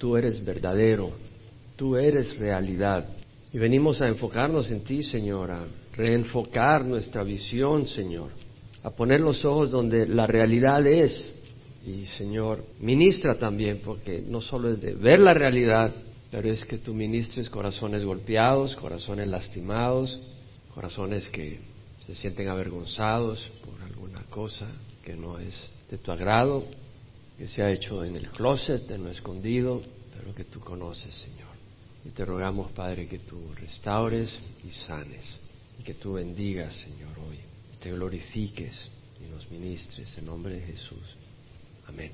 Tú eres verdadero, tú eres realidad. Y venimos a enfocarnos en ti, Señor, a reenfocar nuestra visión, Señor, a poner los ojos donde la realidad es. Y, Señor, ministra también, porque no solo es de ver la realidad, pero es que tú ministres corazones golpeados, corazones lastimados, corazones que se sienten avergonzados por alguna cosa que no es de tu agrado, que se ha hecho en el closet, en lo escondido, pero que tú conoces, Señor. Y te rogamos, Padre, que tú restaures y sanes, y que tú bendigas, Señor, hoy, y te glorifiques y nos ministres en nombre de Jesús. Amén.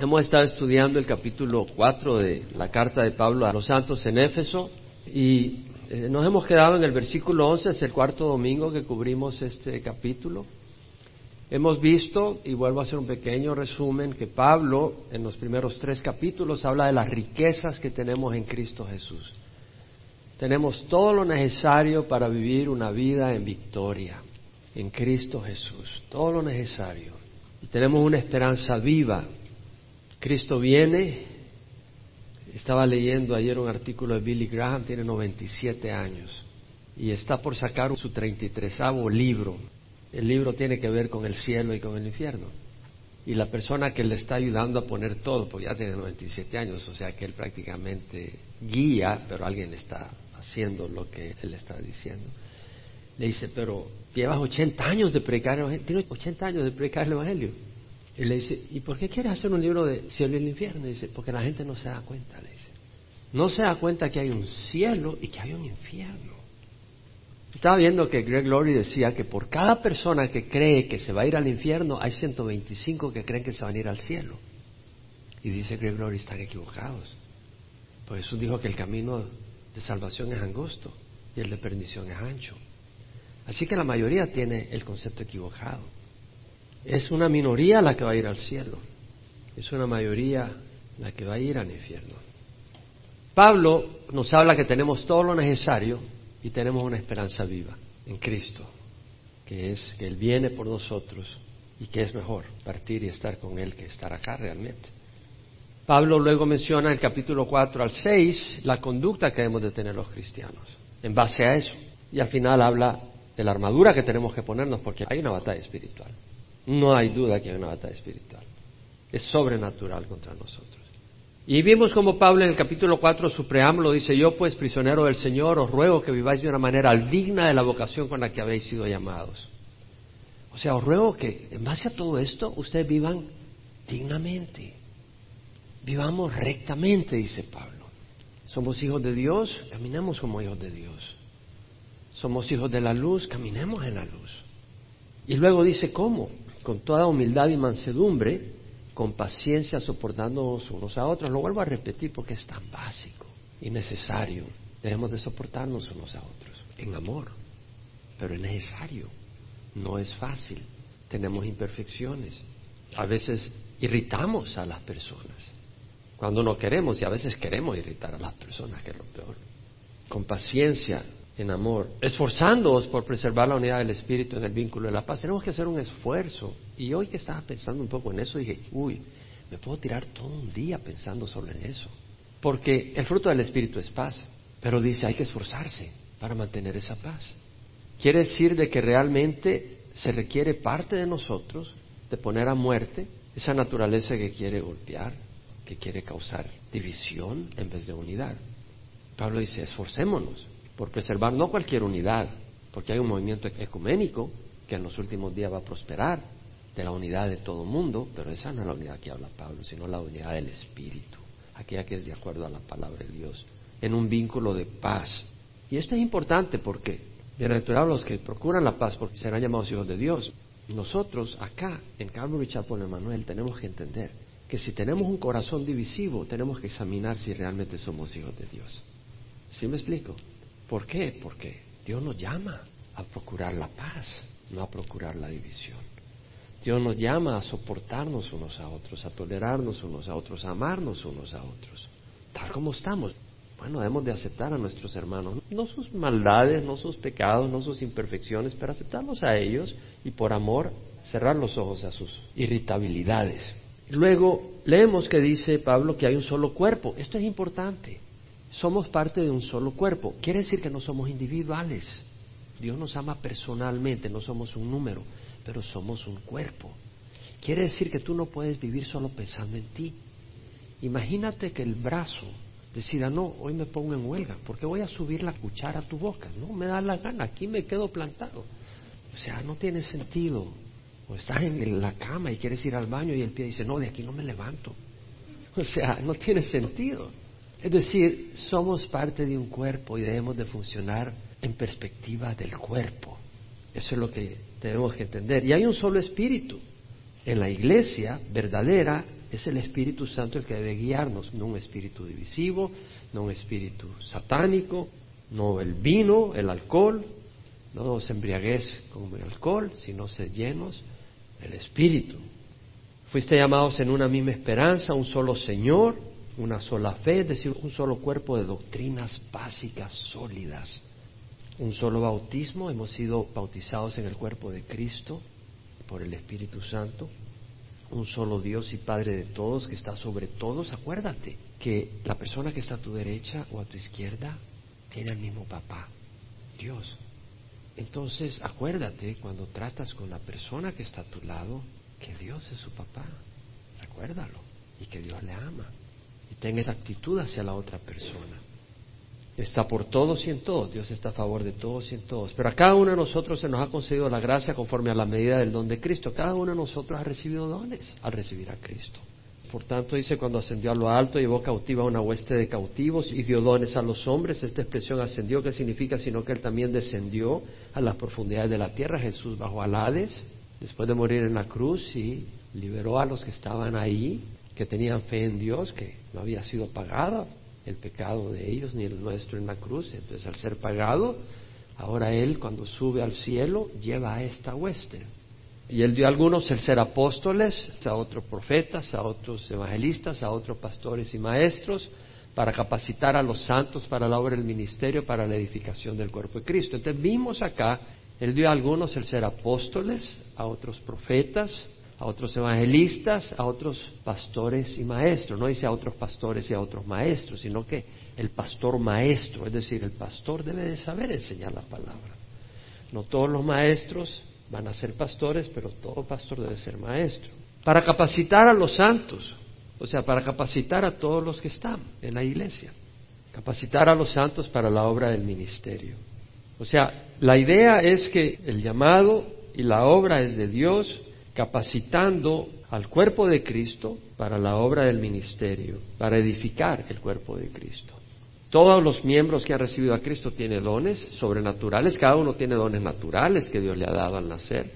Hemos estado estudiando el capítulo 4 de la carta de Pablo a los santos en Éfeso y eh, nos hemos quedado en el versículo 11, es el cuarto domingo que cubrimos este capítulo. Hemos visto, y vuelvo a hacer un pequeño resumen, que Pablo en los primeros tres capítulos habla de las riquezas que tenemos en Cristo Jesús. Tenemos todo lo necesario para vivir una vida en victoria en Cristo Jesús, todo lo necesario. Y tenemos una esperanza viva. Cristo viene. Estaba leyendo ayer un artículo de Billy Graham, tiene 97 años, y está por sacar su 33 libro el libro tiene que ver con el cielo y con el infierno. Y la persona que le está ayudando a poner todo, porque ya tiene 97 años, o sea que él prácticamente guía, pero alguien está haciendo lo que él está diciendo. Le dice, pero llevas 80 años de predicar el Evangelio, tienes 80 años de predicar el Evangelio. Y le dice, ¿y por qué quieres hacer un libro de cielo y el infierno? Y dice, porque la gente no se da cuenta, le dice. No se da cuenta que hay un cielo y que hay un infierno. Estaba viendo que Greg Laurie decía que por cada persona que cree que se va a ir al infierno, hay 125 que creen que se van a ir al cielo. Y dice Greg Laurie, están equivocados. Pues Jesús dijo que el camino de salvación es angosto y el de perdición es ancho. Así que la mayoría tiene el concepto equivocado. Es una minoría la que va a ir al cielo. Es una mayoría la que va a ir al infierno. Pablo nos habla que tenemos todo lo necesario y tenemos una esperanza viva en Cristo, que es que Él viene por nosotros y que es mejor partir y estar con Él que estar acá realmente. Pablo luego menciona en el capítulo 4 al 6 la conducta que debemos de tener los cristianos en base a eso. Y al final habla de la armadura que tenemos que ponernos porque hay una batalla espiritual. No hay duda que hay una batalla espiritual. Es sobrenatural contra nosotros. Y vimos como Pablo en el capítulo 4, su preámbulo, dice, yo pues, prisionero del Señor, os ruego que viváis de una manera digna de la vocación con la que habéis sido llamados. O sea, os ruego que en base a todo esto ustedes vivan dignamente, vivamos rectamente, dice Pablo. Somos hijos de Dios, caminamos como hijos de Dios. Somos hijos de la luz, caminemos en la luz. Y luego dice, ¿cómo? Con toda humildad y mansedumbre, con paciencia soportándonos unos a otros. Lo vuelvo a repetir porque es tan básico y necesario. Debemos de soportarnos unos a otros en amor, pero es necesario. No es fácil. Tenemos imperfecciones. A veces irritamos a las personas cuando no queremos y a veces queremos irritar a las personas, que es lo peor. Con paciencia, en amor, esforzándoos por preservar la unidad del Espíritu en el vínculo de la paz. Tenemos que hacer un esfuerzo. Y hoy que estaba pensando un poco en eso, dije, uy, me puedo tirar todo un día pensando sobre eso. Porque el fruto del Espíritu es paz. Pero dice, hay que esforzarse para mantener esa paz. Quiere decir de que realmente se requiere parte de nosotros de poner a muerte esa naturaleza que quiere golpear, que quiere causar división en vez de unidad. Pablo dice, esforcémonos por preservar no cualquier unidad, porque hay un movimiento ecuménico que en los últimos días va a prosperar, de la unidad de todo mundo, pero esa no es la unidad que habla Pablo, sino la unidad del Espíritu, aquella que es de acuerdo a la palabra de Dios, en un vínculo de paz. Y esto es importante porque, bienaventurados los que procuran la paz, porque serán llamados hijos de Dios. Nosotros, acá, en Calvary Chapel Emanuel, tenemos que entender que si tenemos un corazón divisivo, tenemos que examinar si realmente somos hijos de Dios. ¿Sí me explico? ¿Por qué? Porque Dios nos llama a procurar la paz, no a procurar la división. Dios nos llama a soportarnos unos a otros, a tolerarnos unos a otros, a amarnos unos a otros, tal como estamos. Bueno, debemos de aceptar a nuestros hermanos, no sus maldades, no sus pecados, no sus imperfecciones, pero aceptarlos a ellos y por amor cerrar los ojos a sus irritabilidades. Luego leemos que dice Pablo que hay un solo cuerpo. Esto es importante. Somos parte de un solo cuerpo. Quiere decir que no somos individuales. Dios nos ama personalmente, no somos un número, pero somos un cuerpo. Quiere decir que tú no puedes vivir solo pensando en ti. Imagínate que el brazo decida, no, hoy me pongo en huelga, porque voy a subir la cuchara a tu boca. No, me da la gana, aquí me quedo plantado. O sea, no tiene sentido. O estás en la cama y quieres ir al baño y el pie dice, no, de aquí no me levanto. O sea, no tiene sentido. Es decir, somos parte de un cuerpo y debemos de funcionar en perspectiva del cuerpo. Eso es lo que debemos que entender. Y hay un solo espíritu. En la iglesia verdadera es el Espíritu Santo el que debe guiarnos, no un espíritu divisivo, no un espíritu satánico, no el vino, el alcohol, no os embriaguez con el alcohol, sino sed llenos del Espíritu. Fuiste llamados en una misma esperanza, un solo Señor, una sola fe, es decir, un solo cuerpo de doctrinas básicas sólidas, un solo bautismo, hemos sido bautizados en el cuerpo de Cristo por el Espíritu Santo, un solo Dios y Padre de todos que está sobre todos. Acuérdate que la persona que está a tu derecha o a tu izquierda tiene el mismo papá, Dios. Entonces, acuérdate cuando tratas con la persona que está a tu lado que Dios es su papá. Recuérdalo y que Dios le ama y tenga esa actitud hacia la otra persona. Está por todos y en todos. Dios está a favor de todos y en todos. Pero a cada uno de nosotros se nos ha concedido la gracia conforme a la medida del don de Cristo. Cada uno de nosotros ha recibido dones al recibir a Cristo. Por tanto, dice, cuando ascendió a lo alto, llevó cautiva una hueste de cautivos y dio dones a los hombres. Esta expresión ascendió, ¿qué significa? Sino que él también descendió a las profundidades de la tierra. Jesús bajó al Hades después de morir en la cruz y liberó a los que estaban ahí que tenían fe en Dios, que no había sido pagada el pecado de ellos ni el nuestro en la cruz. Entonces, al ser pagado, ahora Él, cuando sube al cielo, lleva a esta hueste. Y Él dio a algunos el ser apóstoles, a otros profetas, a otros evangelistas, a otros pastores y maestros, para capacitar a los santos para la obra del ministerio, para la edificación del cuerpo de Cristo. Entonces, vimos acá, Él dio a algunos el ser apóstoles, a otros profetas, a otros evangelistas, a otros pastores y maestros. No dice a otros pastores y a otros maestros, sino que el pastor maestro, es decir, el pastor debe de saber enseñar la palabra. No todos los maestros van a ser pastores, pero todo pastor debe ser maestro. Para capacitar a los santos, o sea, para capacitar a todos los que están en la iglesia. Capacitar a los santos para la obra del ministerio. O sea, la idea es que el llamado y la obra es de Dios capacitando al cuerpo de Cristo para la obra del ministerio, para edificar el cuerpo de Cristo. Todos los miembros que han recibido a Cristo tienen dones sobrenaturales, cada uno tiene dones naturales que Dios le ha dado al nacer,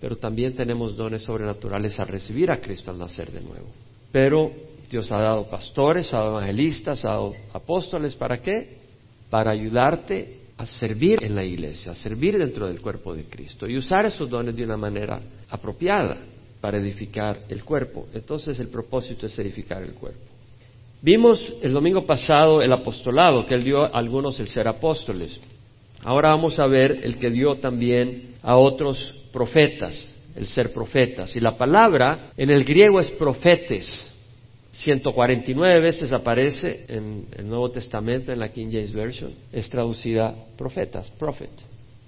pero también tenemos dones sobrenaturales al recibir a Cristo al nacer de nuevo. Pero Dios ha dado pastores, ha dado evangelistas, ha dado apóstoles, ¿para qué? Para ayudarte a servir en la iglesia, a servir dentro del cuerpo de Cristo y usar esos dones de una manera apropiada para edificar el cuerpo. Entonces el propósito es edificar el cuerpo. Vimos el domingo pasado el apostolado, que él dio a algunos el ser apóstoles. Ahora vamos a ver el que dio también a otros profetas, el ser profetas. Y la palabra en el griego es profetes, 149 veces aparece en el Nuevo Testamento, en la King James Version, es traducida profetas, prophet.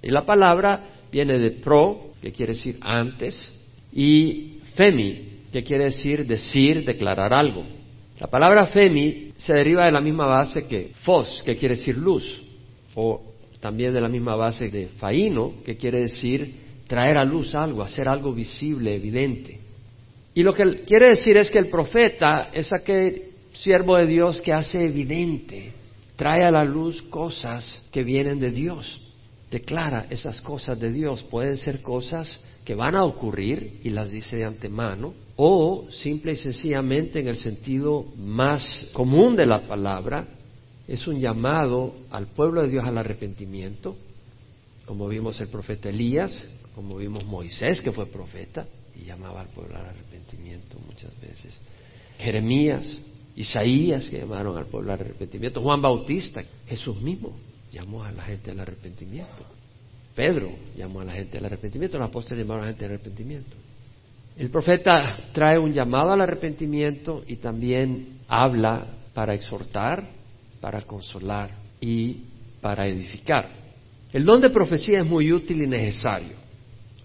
Y la palabra viene de pro, que quiere decir antes, y femi, que quiere decir decir, declarar algo. La palabra femi se deriva de la misma base que fos, que quiere decir luz, o también de la misma base de faino, que quiere decir traer a luz algo, hacer algo visible, evidente. Y lo que quiere decir es que el profeta es aquel siervo de Dios que hace evidente, trae a la luz cosas que vienen de Dios, declara esas cosas de Dios. Pueden ser cosas que van a ocurrir y las dice de antemano, o simple y sencillamente en el sentido más común de la palabra, es un llamado al pueblo de Dios al arrepentimiento, como vimos el profeta Elías, como vimos Moisés, que fue profeta, y llamaba al pueblo al arrepentimiento muchas veces. Jeremías, Isaías que llamaron al pueblo al arrepentimiento, Juan Bautista, Jesús mismo llamó a la gente al arrepentimiento. Pedro llamó a la gente al arrepentimiento, los apóstoles llamaron a la gente al arrepentimiento. El profeta trae un llamado al arrepentimiento y también habla para exhortar, para consolar y para edificar. El don de profecía es muy útil y necesario.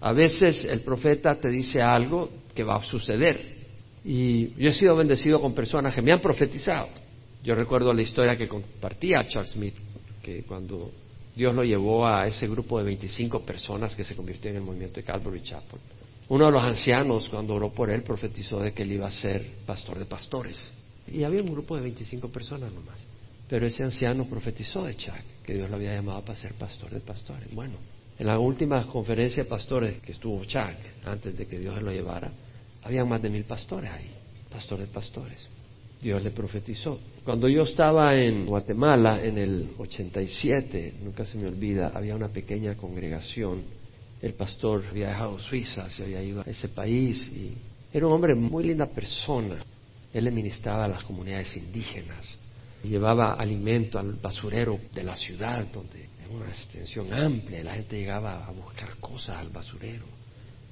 A veces el profeta te dice algo que va a suceder. Y yo he sido bendecido con personas que me han profetizado. Yo recuerdo la historia que compartía Chuck Smith, que cuando Dios lo llevó a ese grupo de 25 personas que se convirtió en el movimiento de Calvary Chapel. Uno de los ancianos, cuando oró por él, profetizó de que él iba a ser pastor de pastores. Y había un grupo de 25 personas nomás. Pero ese anciano profetizó de Chuck, que Dios lo había llamado para ser pastor de pastores. Bueno, en la última conferencia de pastores que estuvo Chuck, antes de que Dios lo llevara, había más de mil pastores ahí, pastores pastores. Dios le profetizó. Cuando yo estaba en Guatemala en el 87, nunca se me olvida, había una pequeña congregación. El pastor había dejado Suiza, se había ido a ese país y era un hombre muy linda persona. Él le ministraba a las comunidades indígenas, llevaba alimento al basurero de la ciudad, donde una extensión amplia, la gente llegaba a buscar cosas al basurero.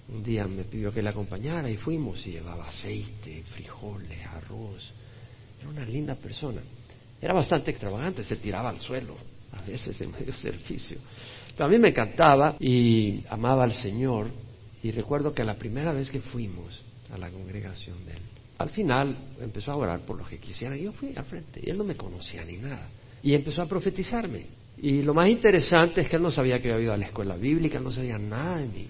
Un día me pidió que le acompañara y fuimos y llevaba aceite, frijoles, arroz, era una linda persona. Era bastante extravagante, se tiraba al suelo, a veces en medio servicio. Pero a mí me encantaba y amaba al Señor. Y recuerdo que la primera vez que fuimos a la congregación de él, al final empezó a orar por lo que quisiera. Yo fui al frente y él no me conocía ni nada. Y empezó a profetizarme. Y lo más interesante es que él no sabía que había ido a la escuela bíblica, no sabía nada de mí,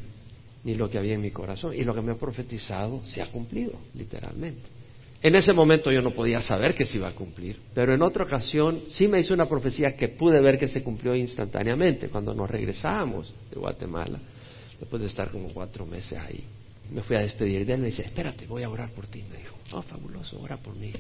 ni lo que había en mi corazón. Y lo que me ha profetizado se ha cumplido, literalmente. En ese momento yo no podía saber que se iba a cumplir, pero en otra ocasión sí me hizo una profecía que pude ver que se cumplió instantáneamente cuando nos regresamos de Guatemala, después de estar como cuatro meses ahí. Me fui a despedir de él, me dice, espérate, voy a orar por ti. Me dijo, oh, fabuloso, ora por mí.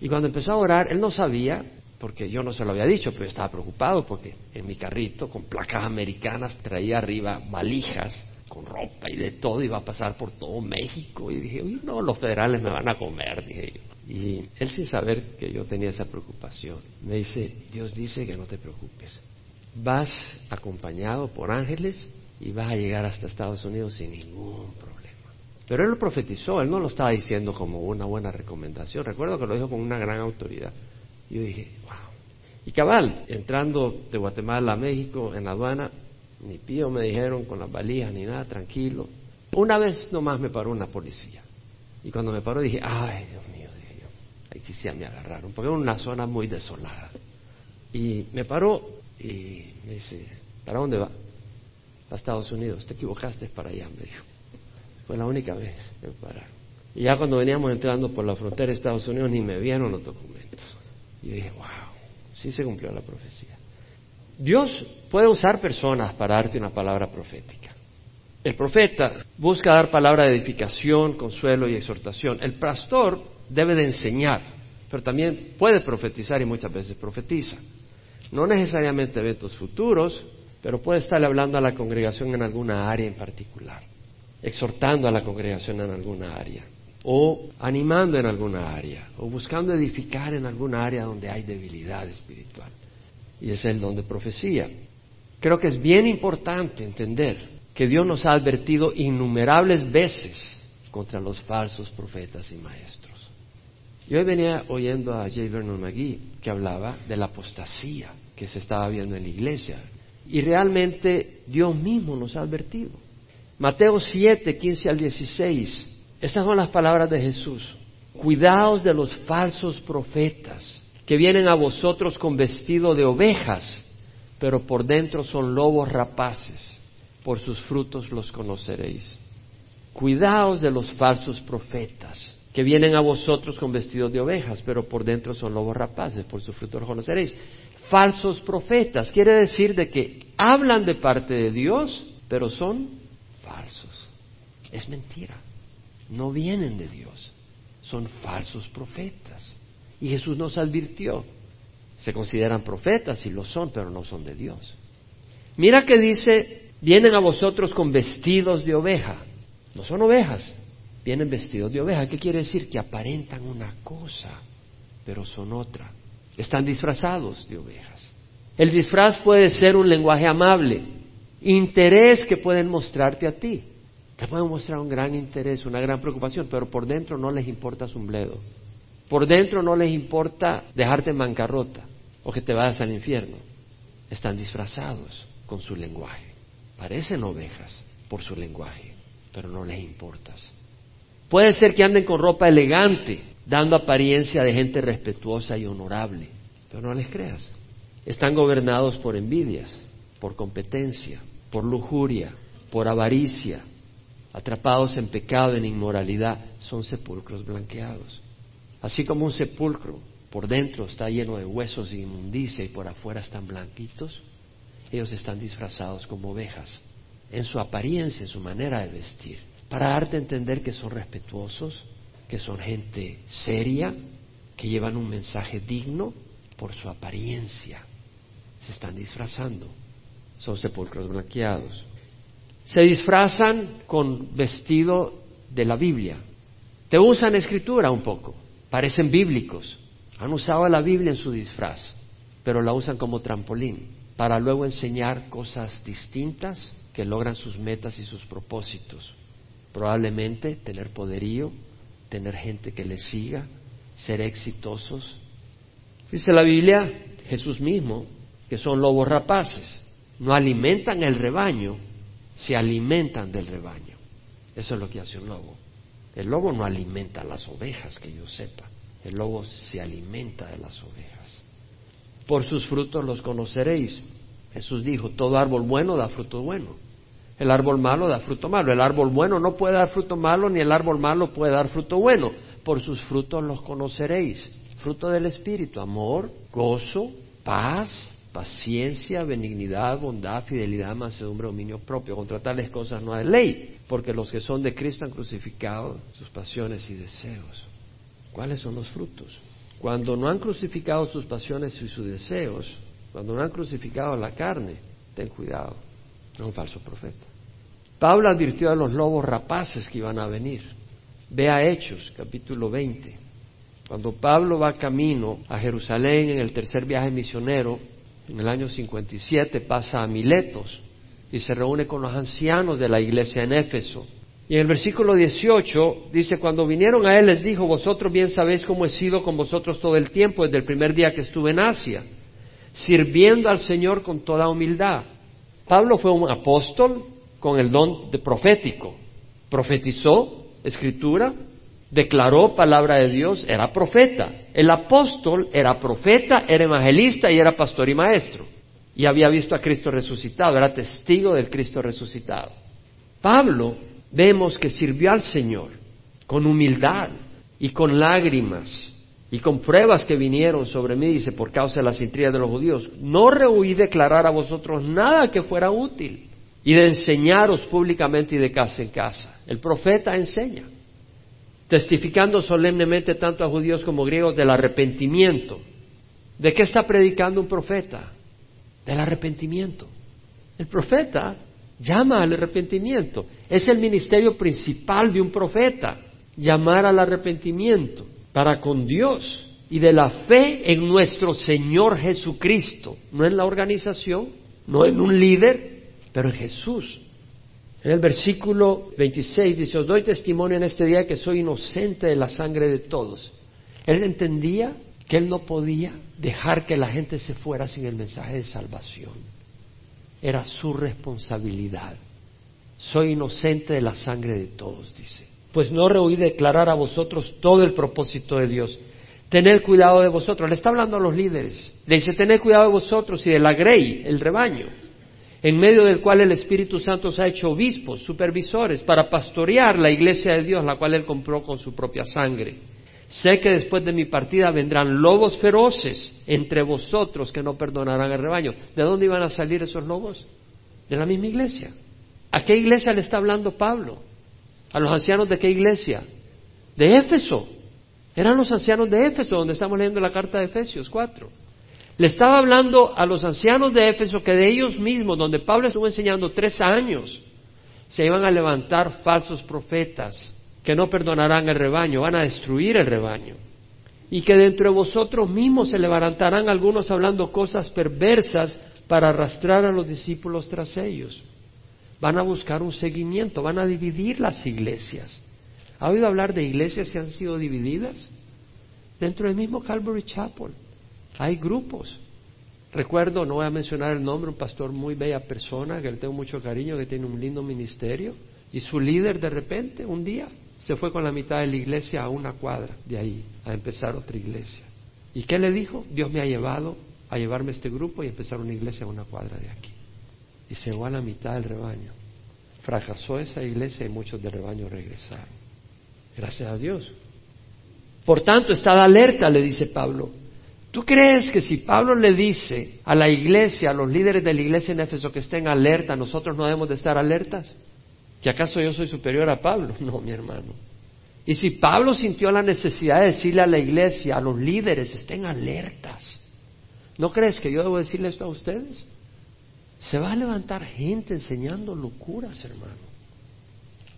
Y cuando empezó a orar, él no sabía, porque yo no se lo había dicho, pero estaba preocupado porque en mi carrito, con placas americanas, traía arriba valijas con ropa y de todo, iba a pasar por todo México. Y dije, uy, no, los federales me van a comer, dije yo. Y él sin saber que yo tenía esa preocupación, me dice, Dios dice que no te preocupes. Vas acompañado por ángeles y vas a llegar hasta Estados Unidos sin ningún problema. Pero él lo profetizó, él no lo estaba diciendo como una buena recomendación. Recuerdo que lo dijo con una gran autoridad. Y yo dije, wow. Y cabal, entrando de Guatemala a México en la aduana, ni pío me dijeron con las valijas ni nada, tranquilo. Una vez nomás me paró una policía. Y cuando me paró dije, ay, Dios mío, dije yo, aquí sí me agarraron, porque era una zona muy desolada. Y me paró y me dice, ¿para dónde va? A Estados Unidos, te equivocaste, para allá, me dijo. Fue la única vez que me pararon. Y ya cuando veníamos entrando por la frontera de Estados Unidos ni me vieron los documentos. Y yo dije, wow, sí se cumplió la profecía. Dios puede usar personas para darte una palabra profética. El profeta busca dar palabra de edificación, consuelo y exhortación. El pastor debe de enseñar, pero también puede profetizar y muchas veces profetiza. No necesariamente eventos futuros, pero puede estarle hablando a la congregación en alguna área en particular, exhortando a la congregación en alguna área, o animando en alguna área, o buscando edificar en alguna área donde hay debilidad espiritual y es el don de profecía. Creo que es bien importante entender que Dios nos ha advertido innumerables veces contra los falsos profetas y maestros. Yo venía oyendo a J. Vernon McGee que hablaba de la apostasía que se estaba viendo en la iglesia. Y realmente Dios mismo nos ha advertido. Mateo 7, 15 al 16. Estas son las palabras de Jesús. Cuidaos de los falsos profetas que vienen a vosotros con vestido de ovejas, pero por dentro son lobos rapaces. Por sus frutos los conoceréis. Cuidaos de los falsos profetas, que vienen a vosotros con vestido de ovejas, pero por dentro son lobos rapaces. Por sus frutos los conoceréis. Falsos profetas quiere decir de que hablan de parte de Dios, pero son falsos. Es mentira. No vienen de Dios. Son falsos profetas. Y Jesús nos advirtió. Se consideran profetas y lo son, pero no son de Dios. Mira que dice, vienen a vosotros con vestidos de oveja. No son ovejas, vienen vestidos de oveja. ¿Qué quiere decir? Que aparentan una cosa, pero son otra. Están disfrazados de ovejas. El disfraz puede ser un lenguaje amable, interés que pueden mostrarte a ti, te pueden mostrar un gran interés, una gran preocupación, pero por dentro no les importa su bledo. Por dentro no les importa dejarte en bancarrota o que te vayas al infierno. Están disfrazados con su lenguaje. Parecen ovejas por su lenguaje, pero no les importas. Puede ser que anden con ropa elegante, dando apariencia de gente respetuosa y honorable, pero no les creas. Están gobernados por envidias, por competencia, por lujuria, por avaricia, atrapados en pecado, en inmoralidad, son sepulcros blanqueados. Así como un sepulcro por dentro está lleno de huesos y inmundicia y por afuera están blanquitos, ellos están disfrazados como ovejas, en su apariencia, en su manera de vestir, para darte a entender que son respetuosos, que son gente seria, que llevan un mensaje digno por su apariencia. Se están disfrazando, son sepulcros blanqueados. Se disfrazan con vestido de la Biblia. Te usan escritura un poco, parecen bíblicos, han usado la Biblia en su disfraz, pero la usan como trampolín para luego enseñar cosas distintas que logran sus metas y sus propósitos. Probablemente tener poderío, tener gente que les siga, ser exitosos. Dice la Biblia, Jesús mismo, que son lobos rapaces. No alimentan el rebaño, se alimentan del rebaño. Eso es lo que hace un lobo. El lobo no alimenta a las ovejas, que yo sepa. El lobo se alimenta de las ovejas. Por sus frutos los conoceréis. Jesús dijo, todo árbol bueno da fruto bueno. El árbol malo da fruto malo. El árbol bueno no puede dar fruto malo, ni el árbol malo puede dar fruto bueno. Por sus frutos los conoceréis. Fruto del Espíritu, amor, gozo, paz, paciencia, benignidad, bondad, fidelidad, mansedumbre, dominio propio. Contra tales cosas no hay ley, porque los que son de Cristo han crucificado sus pasiones y deseos. ¿Cuáles son los frutos? Cuando no han crucificado sus pasiones y sus deseos, cuando no han crucificado la carne, ten cuidado, es un falso profeta. Pablo advirtió a los lobos rapaces que iban a venir. Vea Hechos, capítulo 20. Cuando Pablo va camino a Jerusalén en el tercer viaje misionero, en el año 57, pasa a Miletos y se reúne con los ancianos de la iglesia en Éfeso. Y en el versículo 18 dice, cuando vinieron a él les dijo, vosotros bien sabéis cómo he sido con vosotros todo el tiempo, desde el primer día que estuve en Asia, sirviendo al Señor con toda humildad. Pablo fue un apóstol con el don de profético. Profetizó escritura, declaró palabra de Dios, era profeta. El apóstol era profeta, era evangelista y era pastor y maestro. Y había visto a Cristo resucitado, era testigo del Cristo resucitado. Pablo vemos que sirvió al Señor con humildad y con lágrimas y con pruebas que vinieron sobre mí, dice, por causa de las intrigas de los judíos. No rehuí declarar a vosotros nada que fuera útil y de enseñaros públicamente y de casa en casa. El profeta enseña, testificando solemnemente tanto a judíos como griegos del arrepentimiento. ¿De qué está predicando un profeta? Del arrepentimiento. El profeta llama al arrepentimiento. Es el ministerio principal de un profeta, llamar al arrepentimiento para con Dios y de la fe en nuestro Señor Jesucristo, no en la organización, no en un líder, pero en Jesús. En el versículo 26 dice, os doy testimonio en este día que soy inocente de la sangre de todos. Él entendía que él no podía dejar que la gente se fuera sin el mensaje de salvación era su responsabilidad. Soy inocente de la sangre de todos, dice. Pues no rehuí declarar a vosotros todo el propósito de Dios. Tened cuidado de vosotros. Le está hablando a los líderes. Le dice, tened cuidado de vosotros y de la grey, el rebaño, en medio del cual el Espíritu Santo se ha hecho obispos, supervisores, para pastorear la iglesia de Dios, la cual él compró con su propia sangre. Sé que después de mi partida vendrán lobos feroces entre vosotros que no perdonarán el rebaño. ¿De dónde iban a salir esos lobos? De la misma iglesia. ¿A qué iglesia le está hablando Pablo? ¿A los ancianos de qué iglesia? De Éfeso. Eran los ancianos de Éfeso, donde estamos leyendo la carta de Efesios 4. Le estaba hablando a los ancianos de Éfeso que de ellos mismos, donde Pablo estuvo enseñando tres años, se iban a levantar falsos profetas que no perdonarán el rebaño, van a destruir el rebaño. Y que dentro de vosotros mismos se levantarán algunos hablando cosas perversas para arrastrar a los discípulos tras ellos. van a buscar un seguimiento, van a dividir las iglesias. ¿Ha oído hablar de iglesias que han sido divididas? Dentro del mismo Calvary Chapel hay grupos. Recuerdo, no voy a mencionar el nombre, un pastor muy bella persona que le tengo mucho cariño, que tiene un lindo ministerio, y su líder de repente, un día, se fue con la mitad de la iglesia a una cuadra de ahí, a empezar otra iglesia. ¿Y qué le dijo? Dios me ha llevado a llevarme este grupo y empezar una iglesia a una cuadra de aquí. Y se fue a la mitad del rebaño. Fracasó esa iglesia y muchos del rebaño regresaron. Gracias a Dios. Por tanto, estad alerta, le dice Pablo. ¿Tú crees que si Pablo le dice a la iglesia, a los líderes de la iglesia en Éfeso que estén alerta, nosotros no debemos de estar alertas? ¿Que acaso yo soy superior a Pablo? No, mi hermano. Y si Pablo sintió la necesidad de decirle a la iglesia, a los líderes, estén alertas, ¿no crees que yo debo decirle esto a ustedes? Se va a levantar gente enseñando locuras, hermano.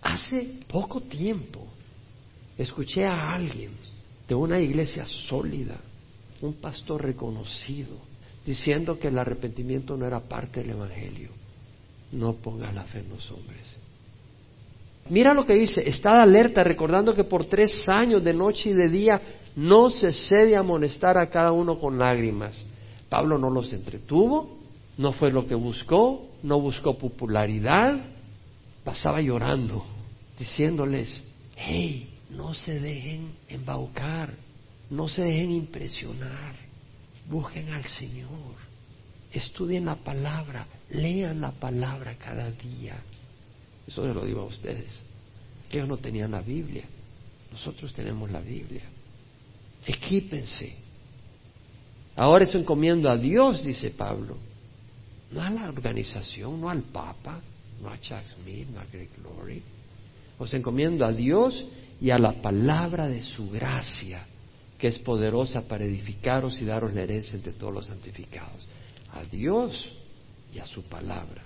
Hace poco tiempo escuché a alguien de una iglesia sólida, un pastor reconocido, diciendo que el arrepentimiento no era parte del Evangelio. No ponga la fe en los hombres. Mira lo que dice, estad alerta recordando que por tres años de noche y de día no se cede a amonestar a cada uno con lágrimas. Pablo no los entretuvo, no fue lo que buscó, no buscó popularidad, pasaba llorando, diciéndoles, hey, no se dejen embaucar, no se dejen impresionar, busquen al Señor, estudien la palabra, lean la palabra cada día, eso se lo digo a ustedes. Ellos no tenían la Biblia. Nosotros tenemos la Biblia. Equípense. Ahora eso encomiendo a Dios, dice Pablo. No a la organización, no al Papa, no a Chuck Smith, no a Greg Glory. Os encomiendo a Dios y a la palabra de su gracia, que es poderosa para edificaros y daros la herencia entre todos los santificados. A Dios y a su palabra.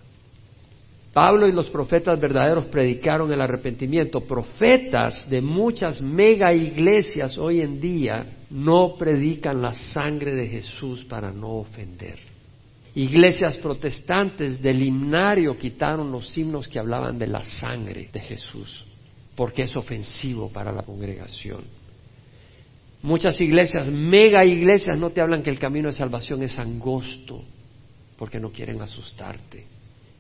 Pablo y los profetas verdaderos predicaron el arrepentimiento. Profetas de muchas mega iglesias hoy en día no predican la sangre de Jesús para no ofender. Iglesias protestantes del himnario quitaron los himnos que hablaban de la sangre de Jesús, porque es ofensivo para la congregación. Muchas iglesias, mega iglesias, no te hablan que el camino de salvación es angosto, porque no quieren asustarte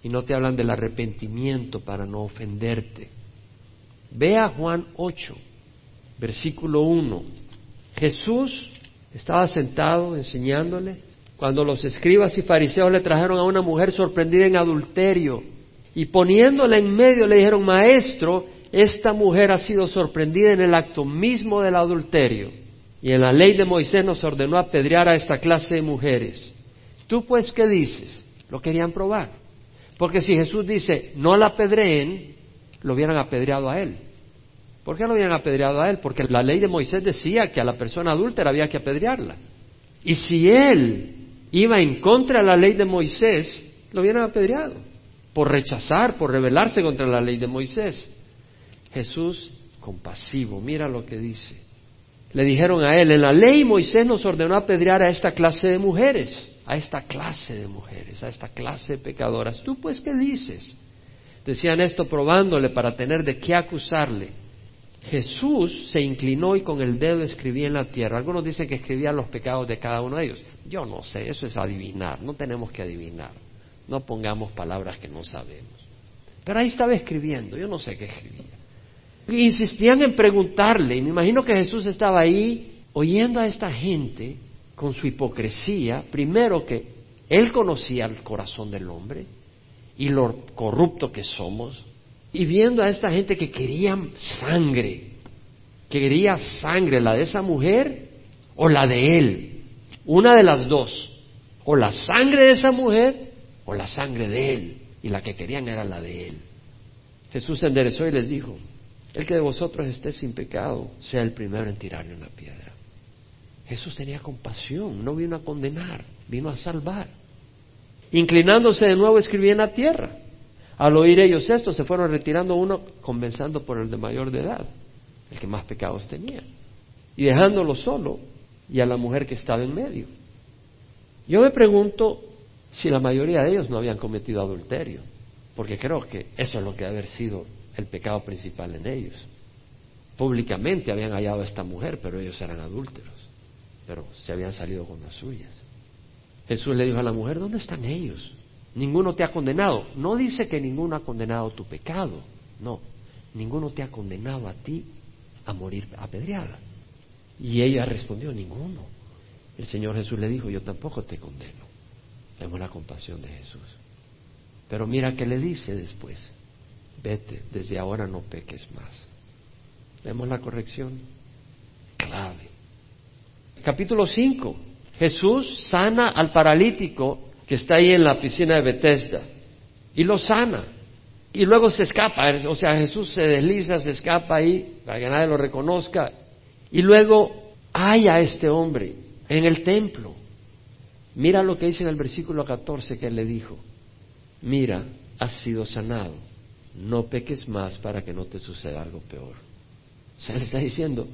y no te hablan del arrepentimiento para no ofenderte. Ve a Juan 8, versículo 1. Jesús estaba sentado enseñándole cuando los escribas y fariseos le trajeron a una mujer sorprendida en adulterio y poniéndola en medio le dijeron, Maestro, esta mujer ha sido sorprendida en el acto mismo del adulterio y en la ley de Moisés nos ordenó apedrear a esta clase de mujeres. ¿Tú pues qué dices? Lo querían probar. Porque si Jesús dice, no la apedreen, lo hubieran apedreado a él. ¿Por qué lo hubieran apedreado a él? Porque la ley de Moisés decía que a la persona adúltera había que apedrearla. Y si él iba en contra de la ley de Moisés, lo hubieran apedreado. Por rechazar, por rebelarse contra la ley de Moisés. Jesús, compasivo, mira lo que dice. Le dijeron a él, en la ley Moisés nos ordenó apedrear a esta clase de mujeres a esta clase de mujeres, a esta clase de pecadoras. ¿Tú pues qué dices? Decían esto probándole para tener de qué acusarle. Jesús se inclinó y con el dedo escribía en la tierra. Algunos dicen que escribía los pecados de cada uno de ellos. Yo no sé, eso es adivinar, no tenemos que adivinar. No pongamos palabras que no sabemos. Pero ahí estaba escribiendo, yo no sé qué escribía. Insistían en preguntarle, y me imagino que Jesús estaba ahí oyendo a esta gente con su hipocresía, primero que él conocía el corazón del hombre y lo corrupto que somos, y viendo a esta gente que quería sangre, quería sangre, la de esa mujer o la de él, una de las dos, o la sangre de esa mujer o la sangre de él, y la que querían era la de él. Jesús se enderezó y les dijo, el que de vosotros esté sin pecado, sea el primero en tirarle una piedra. Jesús tenía compasión, no vino a condenar, vino a salvar. Inclinándose de nuevo escribía en la tierra. Al oír ellos esto, se fueron retirando uno, comenzando por el de mayor de edad, el que más pecados tenía, y dejándolo solo, y a la mujer que estaba en medio. Yo me pregunto si la mayoría de ellos no habían cometido adulterio, porque creo que eso es lo que debe haber sido el pecado principal en ellos. Públicamente habían hallado a esta mujer, pero ellos eran adúlteros, pero se habían salido con las suyas. Jesús le dijo a la mujer, ¿dónde están ellos? Ninguno te ha condenado. No dice que ninguno ha condenado tu pecado, no, ninguno te ha condenado a ti a morir apedreada. Y ella respondió, ninguno. El Señor Jesús le dijo, yo tampoco te condeno. Tengo la compasión de Jesús. Pero mira qué le dice después, vete, desde ahora no peques más. Vemos la corrección clave. Capítulo 5. Jesús sana al paralítico que está ahí en la piscina de Bethesda y lo sana. Y luego se escapa, o sea, Jesús se desliza, se escapa ahí para que nadie lo reconozca. Y luego halla a este hombre en el templo. Mira lo que dice en el versículo 14 que él le dijo. Mira, has sido sanado. No peques más para que no te suceda algo peor. O sea, le está diciendo,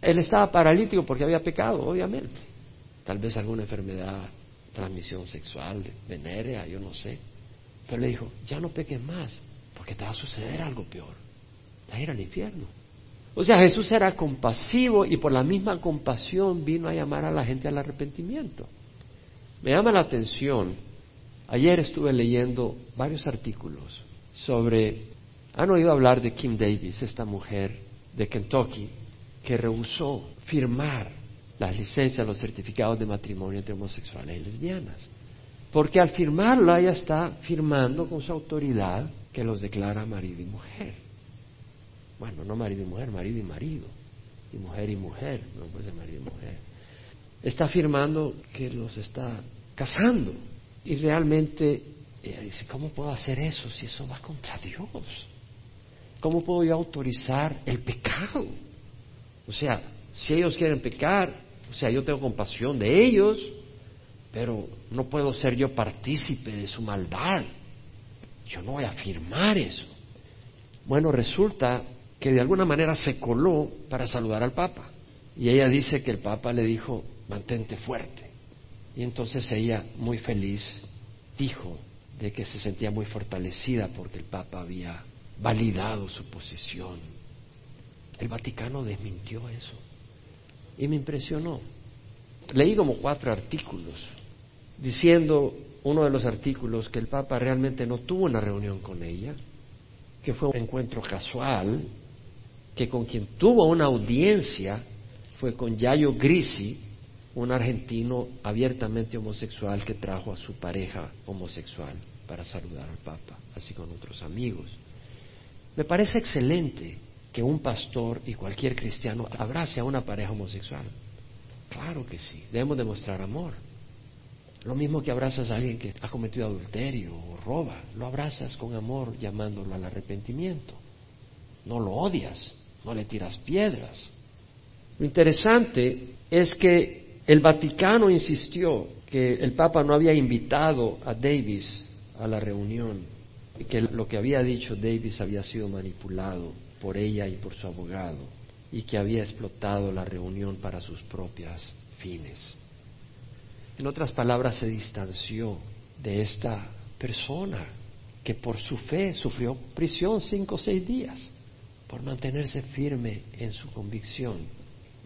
él estaba paralítico porque había pecado, obviamente. Tal vez alguna enfermedad, transmisión sexual, venérea, yo no sé. Pero le dijo, ya no peques más, porque te va a suceder algo peor. Vas a ir al infierno. O sea, Jesús era compasivo y por la misma compasión vino a llamar a la gente al arrepentimiento. Me llama la atención, ayer estuve leyendo varios artículos sobre, han oído hablar de Kim Davis, esta mujer de Kentucky, que rehusó firmar las licencias, los certificados de matrimonio entre homosexuales y lesbianas. Porque al firmarla ella está firmando con su autoridad que los declara marido y mujer. Bueno, no marido y mujer, marido y marido. Y mujer y mujer, no puede ser marido y mujer. Está afirmando que los está casando. Y realmente ella dice, ¿cómo puedo hacer eso si eso va contra Dios? ¿Cómo puedo yo autorizar el pecado? O sea, si ellos quieren pecar, o sea, yo tengo compasión de ellos, pero no puedo ser yo partícipe de su maldad. Yo no voy a afirmar eso. Bueno, resulta que de alguna manera se coló para saludar al Papa. Y ella dice que el Papa le dijo, mantente fuerte. Y entonces ella, muy feliz, dijo de que se sentía muy fortalecida porque el Papa había validado su posición. El Vaticano desmintió eso. Y me impresionó. Leí como cuatro artículos diciendo uno de los artículos que el Papa realmente no tuvo una reunión con ella, que fue un encuentro casual, que con quien tuvo una audiencia fue con Yayo Grisi, un argentino abiertamente homosexual que trajo a su pareja homosexual para saludar al Papa, así con otros amigos. Me parece excelente que un pastor y cualquier cristiano abrace a una pareja homosexual. Claro que sí, debemos demostrar amor. Lo mismo que abrazas a alguien que ha cometido adulterio o roba, lo abrazas con amor llamándolo al arrepentimiento. No lo odias, no le tiras piedras. Lo interesante es que el Vaticano insistió que el Papa no había invitado a Davis a la reunión y que lo que había dicho Davis había sido manipulado por ella y por su abogado y que había explotado la reunión para sus propias fines. En otras palabras, se distanció de esta persona que por su fe sufrió prisión cinco o seis días por mantenerse firme en su convicción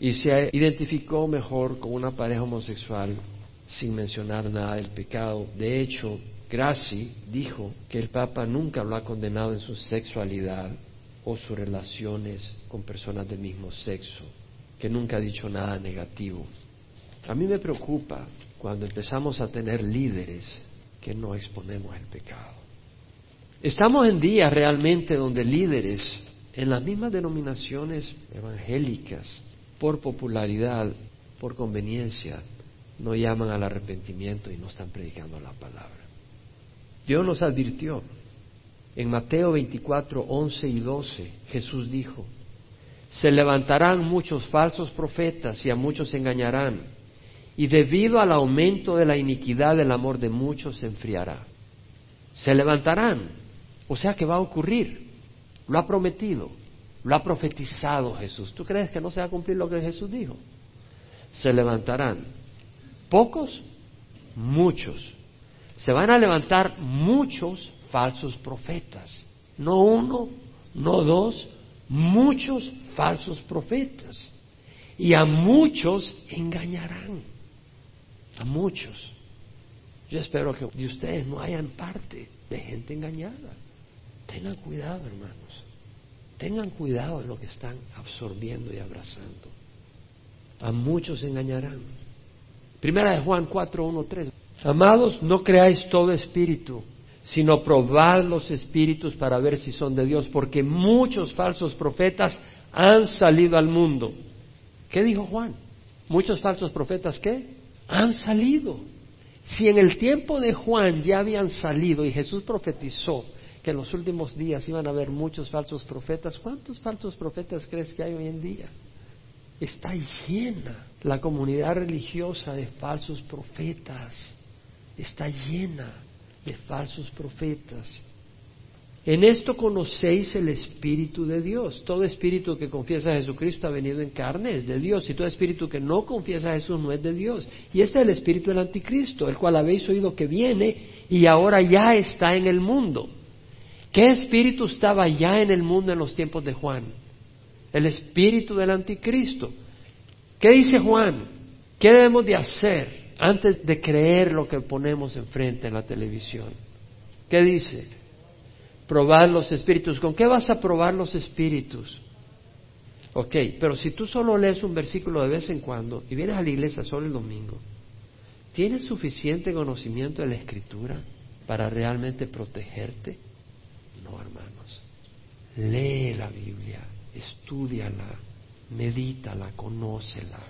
y se identificó mejor con una pareja homosexual sin mencionar nada del pecado. De hecho, Graci dijo que el Papa nunca lo ha condenado en su sexualidad o sus relaciones con personas del mismo sexo, que nunca ha dicho nada negativo. A mí me preocupa cuando empezamos a tener líderes que no exponemos el pecado. Estamos en días realmente donde líderes en las mismas denominaciones evangélicas, por popularidad, por conveniencia, no llaman al arrepentimiento y no están predicando la palabra. Dios nos advirtió en Mateo 24, 11 y 12, Jesús dijo, se levantarán muchos falsos profetas y a muchos engañarán, y debido al aumento de la iniquidad el amor de muchos se enfriará. Se levantarán, o sea que va a ocurrir, lo ha prometido, lo ha profetizado Jesús. ¿Tú crees que no se va a cumplir lo que Jesús dijo? Se levantarán, pocos, muchos. Se van a levantar muchos falsos profetas. No uno, no dos, muchos falsos profetas. Y a muchos engañarán. A muchos. Yo espero que de ustedes no hayan parte de gente engañada. Tengan cuidado, hermanos. Tengan cuidado de lo que están absorbiendo y abrazando. A muchos engañarán. Primera de Juan 4, 1, 3. Amados, no creáis todo espíritu, sino probad los espíritus para ver si son de Dios, porque muchos falsos profetas han salido al mundo. ¿Qué dijo Juan? Muchos falsos profetas qué? Han salido. Si en el tiempo de Juan ya habían salido y Jesús profetizó que en los últimos días iban a haber muchos falsos profetas, ¿cuántos falsos profetas crees que hay hoy en día? Está llena la comunidad religiosa de falsos profetas. Está llena de falsos profetas. En esto conocéis el Espíritu de Dios. Todo espíritu que confiesa a Jesucristo ha venido en carne, es de Dios. Y todo espíritu que no confiesa a Jesús no es de Dios. Y este es el espíritu del anticristo, el cual habéis oído que viene y ahora ya está en el mundo. ¿Qué espíritu estaba ya en el mundo en los tiempos de Juan? El espíritu del anticristo. ¿Qué dice Juan? ¿Qué debemos de hacer antes de creer lo que ponemos enfrente en la televisión? ¿Qué dice? probar los espíritus. ¿Con qué vas a probar los espíritus? Ok, pero si tú solo lees un versículo de vez en cuando y vienes a la iglesia solo el domingo, ¿tienes suficiente conocimiento de la escritura para realmente protegerte? No, hermanos. Lee la Biblia, estudiala, medítala, conócela.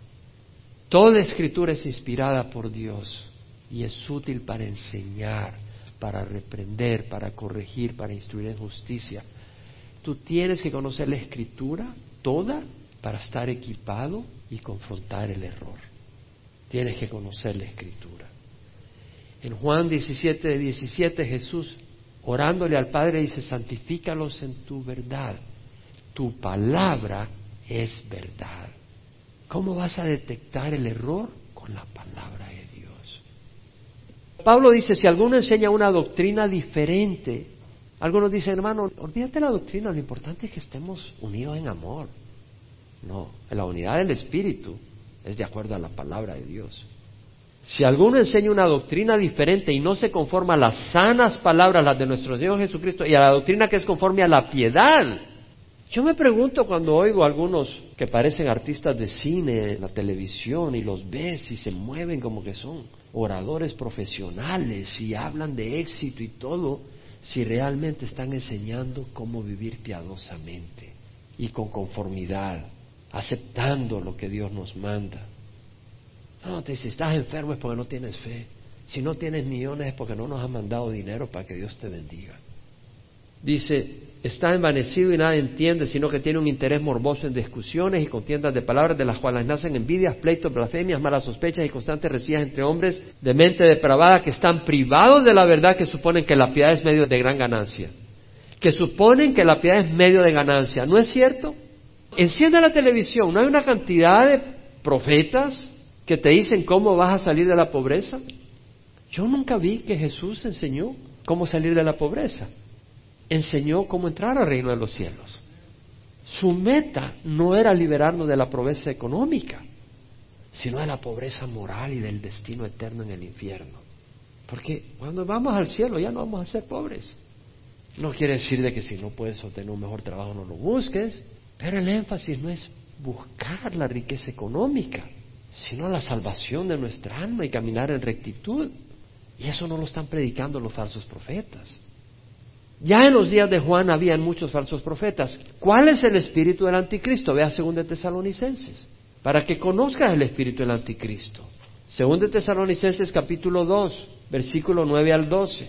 Toda escritura es inspirada por Dios y es útil para enseñar, para reprender, para corregir, para instruir en justicia. Tú tienes que conocer la escritura toda para estar equipado y confrontar el error. Tienes que conocer la escritura. En Juan 17, 17 Jesús, orándole al Padre, dice, santifícalos en tu verdad. Tu palabra es verdad. ¿Cómo vas a detectar el error? Con la palabra de Pablo dice, si alguno enseña una doctrina diferente, algunos dicen, hermano, olvídate la doctrina, lo importante es que estemos unidos en amor. No, la unidad del Espíritu es de acuerdo a la palabra de Dios. Si alguno enseña una doctrina diferente y no se conforma a las sanas palabras, las de nuestro Señor Jesucristo, y a la doctrina que es conforme a la piedad, yo me pregunto cuando oigo a algunos que parecen artistas de cine en la televisión y los ves y se mueven como que son oradores profesionales y hablan de éxito y todo, si realmente están enseñando cómo vivir piadosamente y con conformidad, aceptando lo que Dios nos manda. No, te dice, estás enfermo es porque no tienes fe. Si no tienes millones es porque no nos has mandado dinero para que Dios te bendiga. Dice, está envanecido y nada entiende, sino que tiene un interés morboso en discusiones y contiendas de palabras de las cuales nacen envidias, pleitos, blasfemias, malas sospechas y constantes recías entre hombres de mente depravada que están privados de la verdad que suponen que la piedad es medio de gran ganancia. Que suponen que la piedad es medio de ganancia. ¿No es cierto? Enciende la televisión, ¿no hay una cantidad de profetas que te dicen cómo vas a salir de la pobreza? Yo nunca vi que Jesús enseñó cómo salir de la pobreza enseñó cómo entrar al reino de los cielos. Su meta no era liberarnos de la pobreza económica, sino de la pobreza moral y del destino eterno en el infierno. Porque cuando vamos al cielo ya no vamos a ser pobres. No quiere decir de que si no puedes obtener un mejor trabajo no lo busques, pero el énfasis no es buscar la riqueza económica, sino la salvación de nuestra alma y caminar en rectitud. Y eso no lo están predicando los falsos profetas. Ya en los días de Juan habían muchos falsos profetas. ¿Cuál es el espíritu del anticristo? Vea según de Tesalonicenses, para que conozcas el espíritu del anticristo. Según de Tesalonicenses capítulo 2, versículo 9 al 12.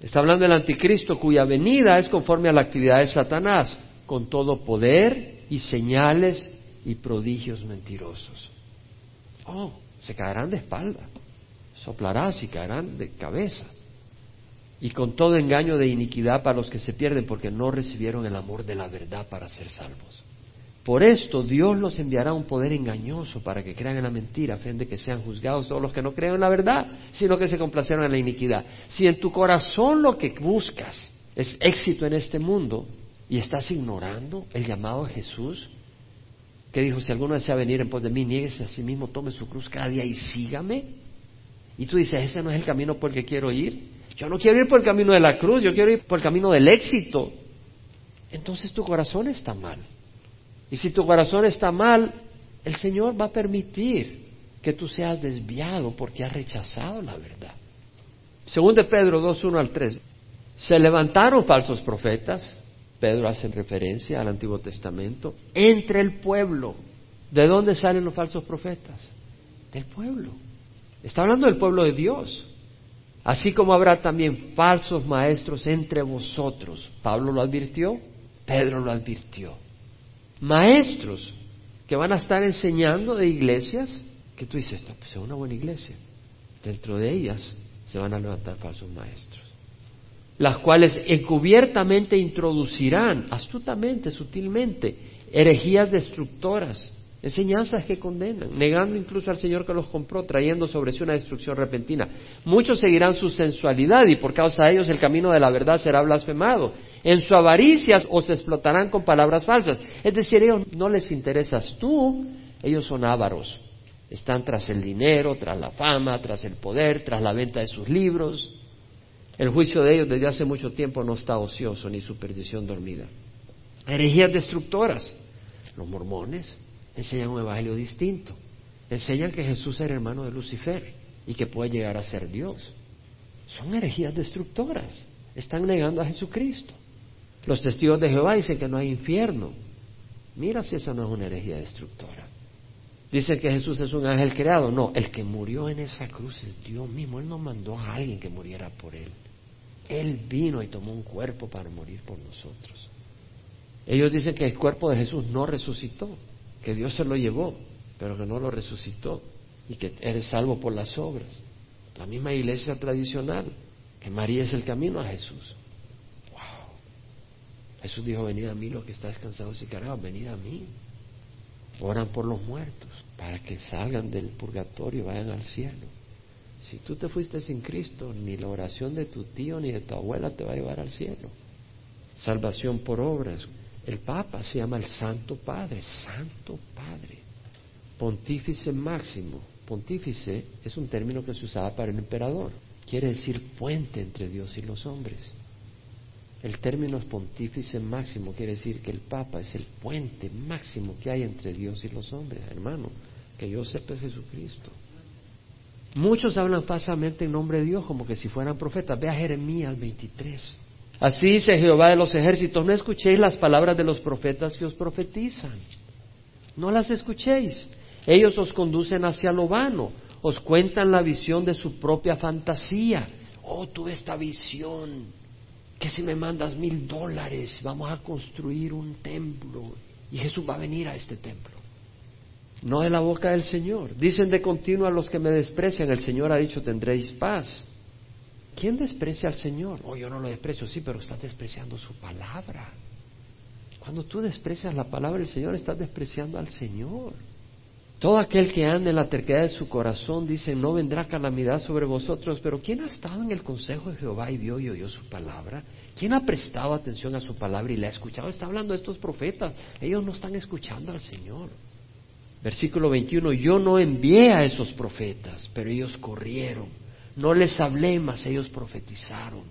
Está hablando del anticristo cuya venida es conforme a la actividad de Satanás, con todo poder y señales y prodigios mentirosos. Oh, se caerán de espalda, soplarás y caerán de cabeza y con todo engaño de iniquidad para los que se pierden porque no recibieron el amor de la verdad para ser salvos. Por esto Dios los enviará un poder engañoso para que crean en la mentira, a fin de que sean juzgados todos los que no creen en la verdad, sino que se complacieron en la iniquidad. Si en tu corazón lo que buscas es éxito en este mundo y estás ignorando el llamado de Jesús que dijo, si alguno desea venir en pos de mí, nieguese a sí mismo, tome su cruz cada día y sígame. Y tú dices, ese no es el camino por el que quiero ir. Yo no quiero ir por el camino de la cruz, yo quiero ir por el camino del éxito. Entonces tu corazón está mal. Y si tu corazón está mal, el Señor va a permitir que tú seas desviado porque has rechazado la verdad. Según de Pedro 2, 1 al 3. Se levantaron falsos profetas, Pedro hace referencia al Antiguo Testamento, entre el pueblo. ¿De dónde salen los falsos profetas? Del pueblo. Está hablando del pueblo de Dios. Así como habrá también falsos maestros entre vosotros. Pablo lo advirtió, Pedro lo advirtió. Maestros que van a estar enseñando de iglesias que tú dices, pues es una buena iglesia. Dentro de ellas se van a levantar falsos maestros, las cuales encubiertamente introducirán, astutamente, sutilmente, herejías destructoras, enseñanzas que condenan, negando incluso al Señor que los compró, trayendo sobre sí una destrucción repentina. Muchos seguirán su sensualidad y por causa de ellos el camino de la verdad será blasfemado. En su avaricia os explotarán con palabras falsas. Es decir, ellos no les interesas tú, ellos son ávaros están tras el dinero, tras la fama, tras el poder, tras la venta de sus libros. El juicio de ellos desde hace mucho tiempo no está ocioso ni su perdición dormida. Herejías destructoras. Los mormones enseñan un evangelio distinto. Enseñan que Jesús era hermano de Lucifer y que puede llegar a ser Dios. Son herejías destructoras. Están negando a Jesucristo. Los testigos de Jehová dicen que no hay infierno. Mira si esa no es una herejía destructora. Dicen que Jesús es un ángel creado. No, el que murió en esa cruz es Dios mismo. Él no mandó a alguien que muriera por él. Él vino y tomó un cuerpo para morir por nosotros. Ellos dicen que el cuerpo de Jesús no resucitó, que Dios se lo llevó, pero que no lo resucitó y que eres salvo por las obras. La misma iglesia tradicional, que María es el camino a Jesús. Wow. Jesús dijo, venid a mí los que estáis cansados y cargados, venid a mí. Oran por los muertos para que salgan del purgatorio y vayan al cielo. Si tú te fuiste sin Cristo, ni la oración de tu tío ni de tu abuela te va a llevar al cielo. Salvación por obras. El Papa se llama el Santo Padre, Santo Padre. Pontífice máximo. Pontífice es un término que se usaba para el emperador. Quiere decir puente entre Dios y los hombres. El término pontífice máximo quiere decir que el Papa es el puente máximo que hay entre Dios y los hombres, hermano. Que yo sepa es Jesucristo. Muchos hablan falsamente en nombre de Dios como que si fueran profetas. Ve a Jeremías 23. Así dice Jehová de los ejércitos, no escuchéis las palabras de los profetas que os profetizan. No las escuchéis. Ellos os conducen hacia lo vano, os cuentan la visión de su propia fantasía. Oh, tuve esta visión que si me mandas mil dólares vamos a construir un templo y Jesús va a venir a este templo. No de la boca del Señor. Dicen de continuo a los que me desprecian, el Señor ha dicho tendréis paz. ¿Quién desprecia al Señor? Oh, yo no lo desprecio, sí, pero estás despreciando su palabra. Cuando tú desprecias la palabra del Señor, estás despreciando al Señor. Todo aquel que ande en la terquedad de su corazón dice, no vendrá calamidad sobre vosotros, pero ¿quién ha estado en el consejo de Jehová y vio y oyó su palabra? ¿Quién ha prestado atención a su palabra y la ha escuchado? Está hablando de estos profetas, ellos no están escuchando al Señor. Versículo 21, yo no envié a esos profetas, pero ellos corrieron. No les hablé, mas ellos profetizaron.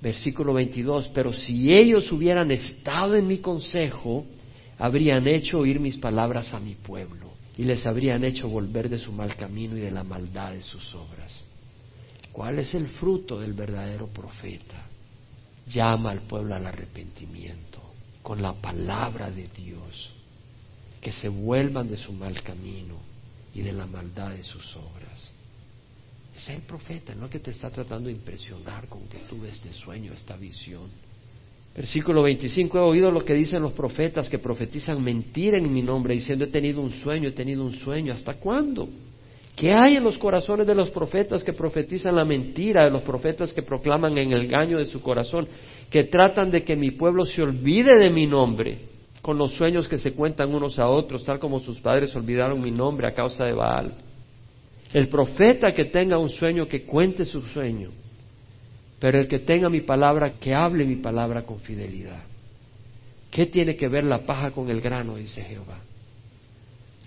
Versículo 22, pero si ellos hubieran estado en mi consejo, habrían hecho oír mis palabras a mi pueblo y les habrían hecho volver de su mal camino y de la maldad de sus obras. ¿Cuál es el fruto del verdadero profeta? Llama al pueblo al arrepentimiento con la palabra de Dios, que se vuelvan de su mal camino y de la maldad de sus obras. Es el profeta, no que te está tratando de impresionar con que tuve este sueño, esta visión. Versículo 25, he oído lo que dicen los profetas que profetizan mentira en mi nombre, diciendo he tenido un sueño, he tenido un sueño. ¿Hasta cuándo? ¿Qué hay en los corazones de los profetas que profetizan la mentira, de los profetas que proclaman en el engaño de su corazón, que tratan de que mi pueblo se olvide de mi nombre, con los sueños que se cuentan unos a otros, tal como sus padres olvidaron mi nombre a causa de Baal? El profeta que tenga un sueño, que cuente su sueño Pero el que tenga mi palabra, que hable mi palabra con fidelidad. ¿Qué tiene que ver la paja con el grano? dice Jehová.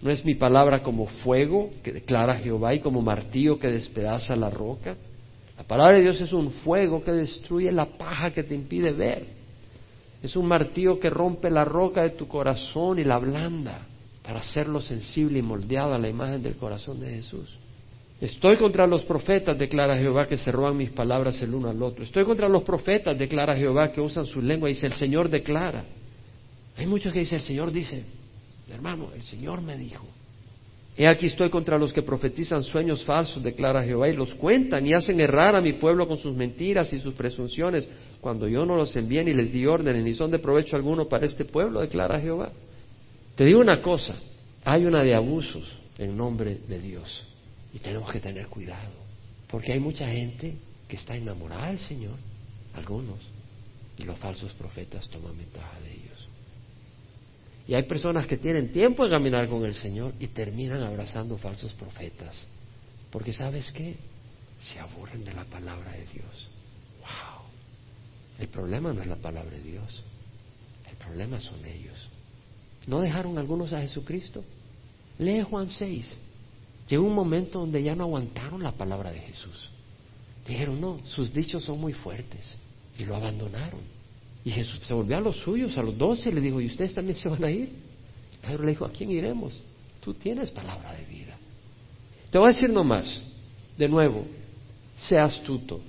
¿No es mi palabra como fuego que declara Jehová y como martillo que despedaza la roca? La palabra de Dios es un fuego que destruye la paja que te impide ver. Es un martillo que rompe la roca de tu corazón y la blanda para hacerlo sensible y moldeado a la imagen del corazón de Jesús. Estoy contra los profetas, declara Jehová, que se roban mis palabras el uno al otro. Estoy contra los profetas, declara Jehová, que usan su lengua. Dice, el Señor declara. Hay muchos que dicen, el Señor dice, hermano, el Señor me dijo. He aquí estoy contra los que profetizan sueños falsos, declara Jehová, y los cuentan y hacen errar a mi pueblo con sus mentiras y sus presunciones, cuando yo no los envié ni les di órdenes, ni son de provecho alguno para este pueblo, declara Jehová. Te digo una cosa, hay una de abusos en nombre de Dios, y tenemos que tener cuidado, porque hay mucha gente que está enamorada del Señor, algunos, y los falsos profetas toman ventaja de ellos. Y hay personas que tienen tiempo de caminar con el Señor y terminan abrazando falsos profetas. Porque sabes qué? Se aburren de la palabra de Dios. ¡Wow! El problema no es la palabra de Dios. El problema son ellos. ¿No dejaron algunos a Jesucristo? Lee Juan 6. Llegó un momento donde ya no aguantaron la palabra de Jesús. Dijeron, no, sus dichos son muy fuertes. Y lo abandonaron. Y Jesús se volvió a los suyos, a los doce, le dijo, ¿y ustedes también se van a ir? Pedro le dijo, ¿a quién iremos? Tú tienes palabra de vida. Te voy a decir nomás, de nuevo, sea astuto.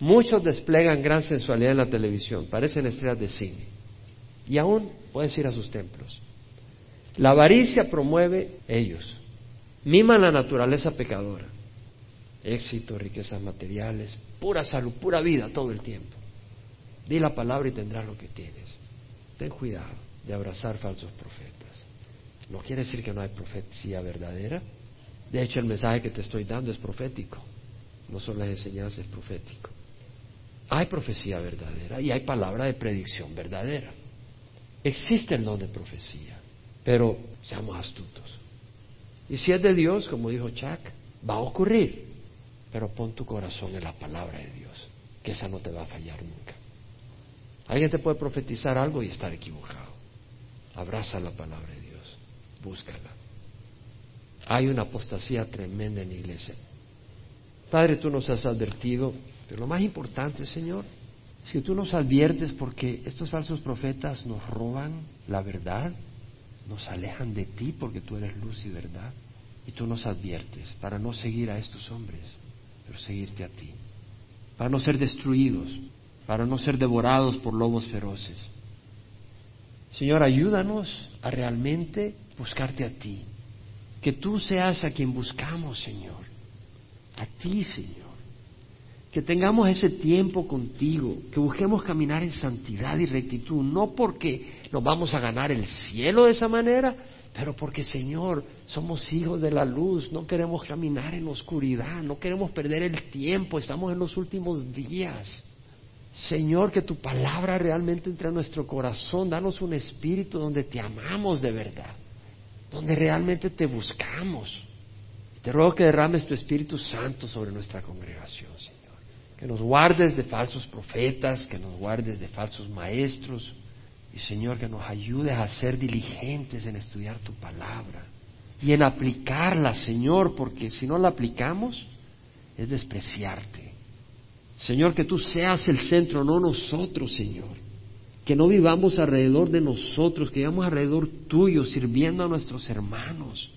Muchos desplegan gran sensualidad en la televisión, parecen estrellas de cine. Y aún pueden ir a sus templos. La avaricia promueve ellos. Miman la naturaleza pecadora. Éxito, riquezas materiales, pura salud, pura vida todo el tiempo. Di la palabra y tendrás lo que tienes. Ten cuidado de abrazar falsos profetas. No quiere decir que no hay profecía verdadera. De hecho, el mensaje que te estoy dando es profético. No son las enseñanzas, es profético. Hay profecía verdadera y hay palabra de predicción verdadera. Existe el don de profecía, pero seamos astutos. Y si es de Dios, como dijo Chuck, va a ocurrir. Pero pon tu corazón en la palabra de Dios, que esa no te va a fallar nunca. Alguien te puede profetizar algo y estar equivocado. Abraza la palabra de Dios, búscala. Hay una apostasía tremenda en la iglesia. Padre, tú nos has advertido, pero lo más importante, Señor, es que tú nos adviertes porque estos falsos profetas nos roban la verdad, nos alejan de ti porque tú eres luz y verdad, y tú nos adviertes para no seguir a estos hombres, pero seguirte a ti, para no ser destruidos, para no ser devorados por lobos feroces. Señor, ayúdanos a realmente buscarte a ti. Que tú seas a quien buscamos, Señor. A ti, Señor. Que tengamos ese tiempo contigo, que busquemos caminar en santidad y rectitud, no porque nos vamos a ganar el cielo de esa manera, pero porque, Señor, somos hijos de la luz, no queremos caminar en oscuridad, no queremos perder el tiempo, estamos en los últimos días. Señor, que tu palabra realmente entre a nuestro corazón, danos un espíritu donde te amamos de verdad, donde realmente te buscamos. Te ruego que derrames tu Espíritu Santo sobre nuestra congregación, Señor. Que nos guardes de falsos profetas, que nos guardes de falsos maestros. Y Señor, que nos ayudes a ser diligentes en estudiar tu palabra y en aplicarla, Señor, porque si no la aplicamos es despreciarte. Señor, que tú seas el centro, no nosotros, Señor. Que no vivamos alrededor de nosotros, que vivamos alrededor tuyo, sirviendo a nuestros hermanos.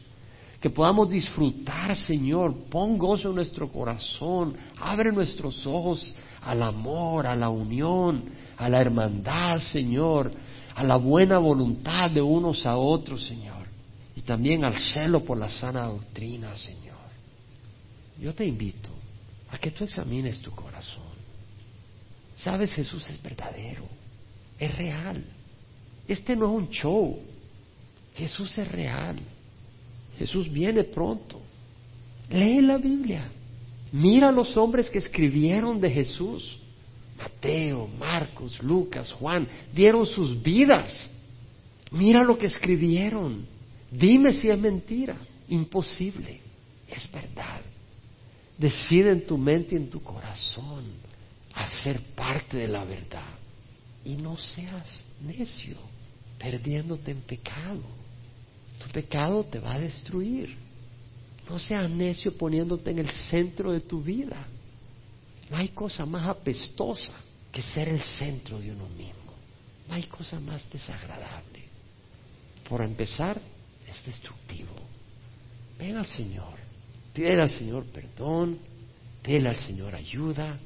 Que podamos disfrutar, Señor. Pon gozo en nuestro corazón. Abre nuestros ojos al amor, a la unión, a la hermandad, Señor. A la buena voluntad de unos a otros, Señor. Y también al celo por la sana doctrina, Señor. Yo te invito a que tú examines tu corazón. Sabes, Jesús es verdadero, es real. Este no es un show. Jesús es real. Jesús viene pronto. Lee la Biblia. Mira a los hombres que escribieron de Jesús. Mateo, Marcos, Lucas, Juan, dieron sus vidas. Mira lo que escribieron. Dime si es mentira. Imposible. Es verdad. Decide en tu mente y en tu corazón a ser parte de la verdad. Y no seas necio, perdiéndote en pecado. Tu pecado te va a destruir. No seas necio poniéndote en el centro de tu vida. No hay cosa más apestosa que ser el centro de uno mismo. No hay cosa más desagradable. Por empezar, es destructivo. Ven al Señor, pide al Señor perdón, pide al Señor ayuda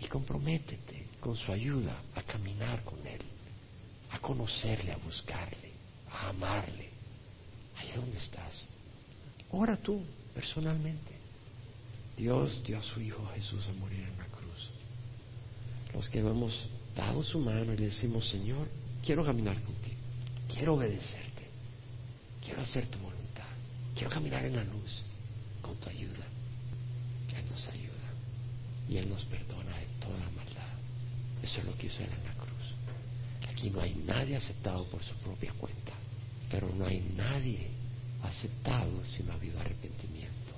y comprométete con su ayuda a caminar con Él, a conocerle, a buscarle, a amarle. Ahí donde estás. Ora tú personalmente. Dios dio a su Hijo Jesús a morir en la cruz. Los que hemos dado su mano y le decimos, Señor, quiero caminar contigo, quiero obedecerte, quiero hacer tu voluntad, quiero caminar en la luz ayuda. Él nos ayuda y Él nos perdona de toda maldad. Eso es lo que hizo Él en la cruz. Aquí no hay nadie aceptado por su propia cuenta, pero no hay nadie aceptado si no ha habido arrepentimiento.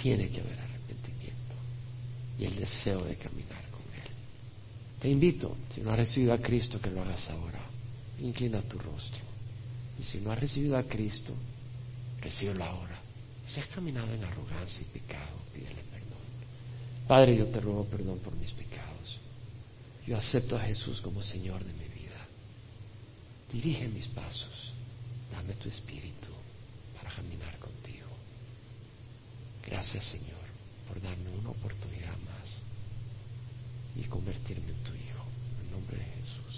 Tiene que haber arrepentimiento y el deseo de caminar con Él. Te invito, si no has recibido a Cristo, que lo hagas ahora. Inclina tu rostro. Y si no has recibido a Cristo, recíbelo ahora. Si has caminado en arrogancia y pecado, pídele perdón. Padre, yo te ruego perdón por mis pecados. Yo acepto a Jesús como Señor de mi vida. Dirige mis pasos. Dame tu espíritu para caminar contigo. Gracias, Señor, por darme una oportunidad más y convertirme en tu Hijo. En nombre de Jesús.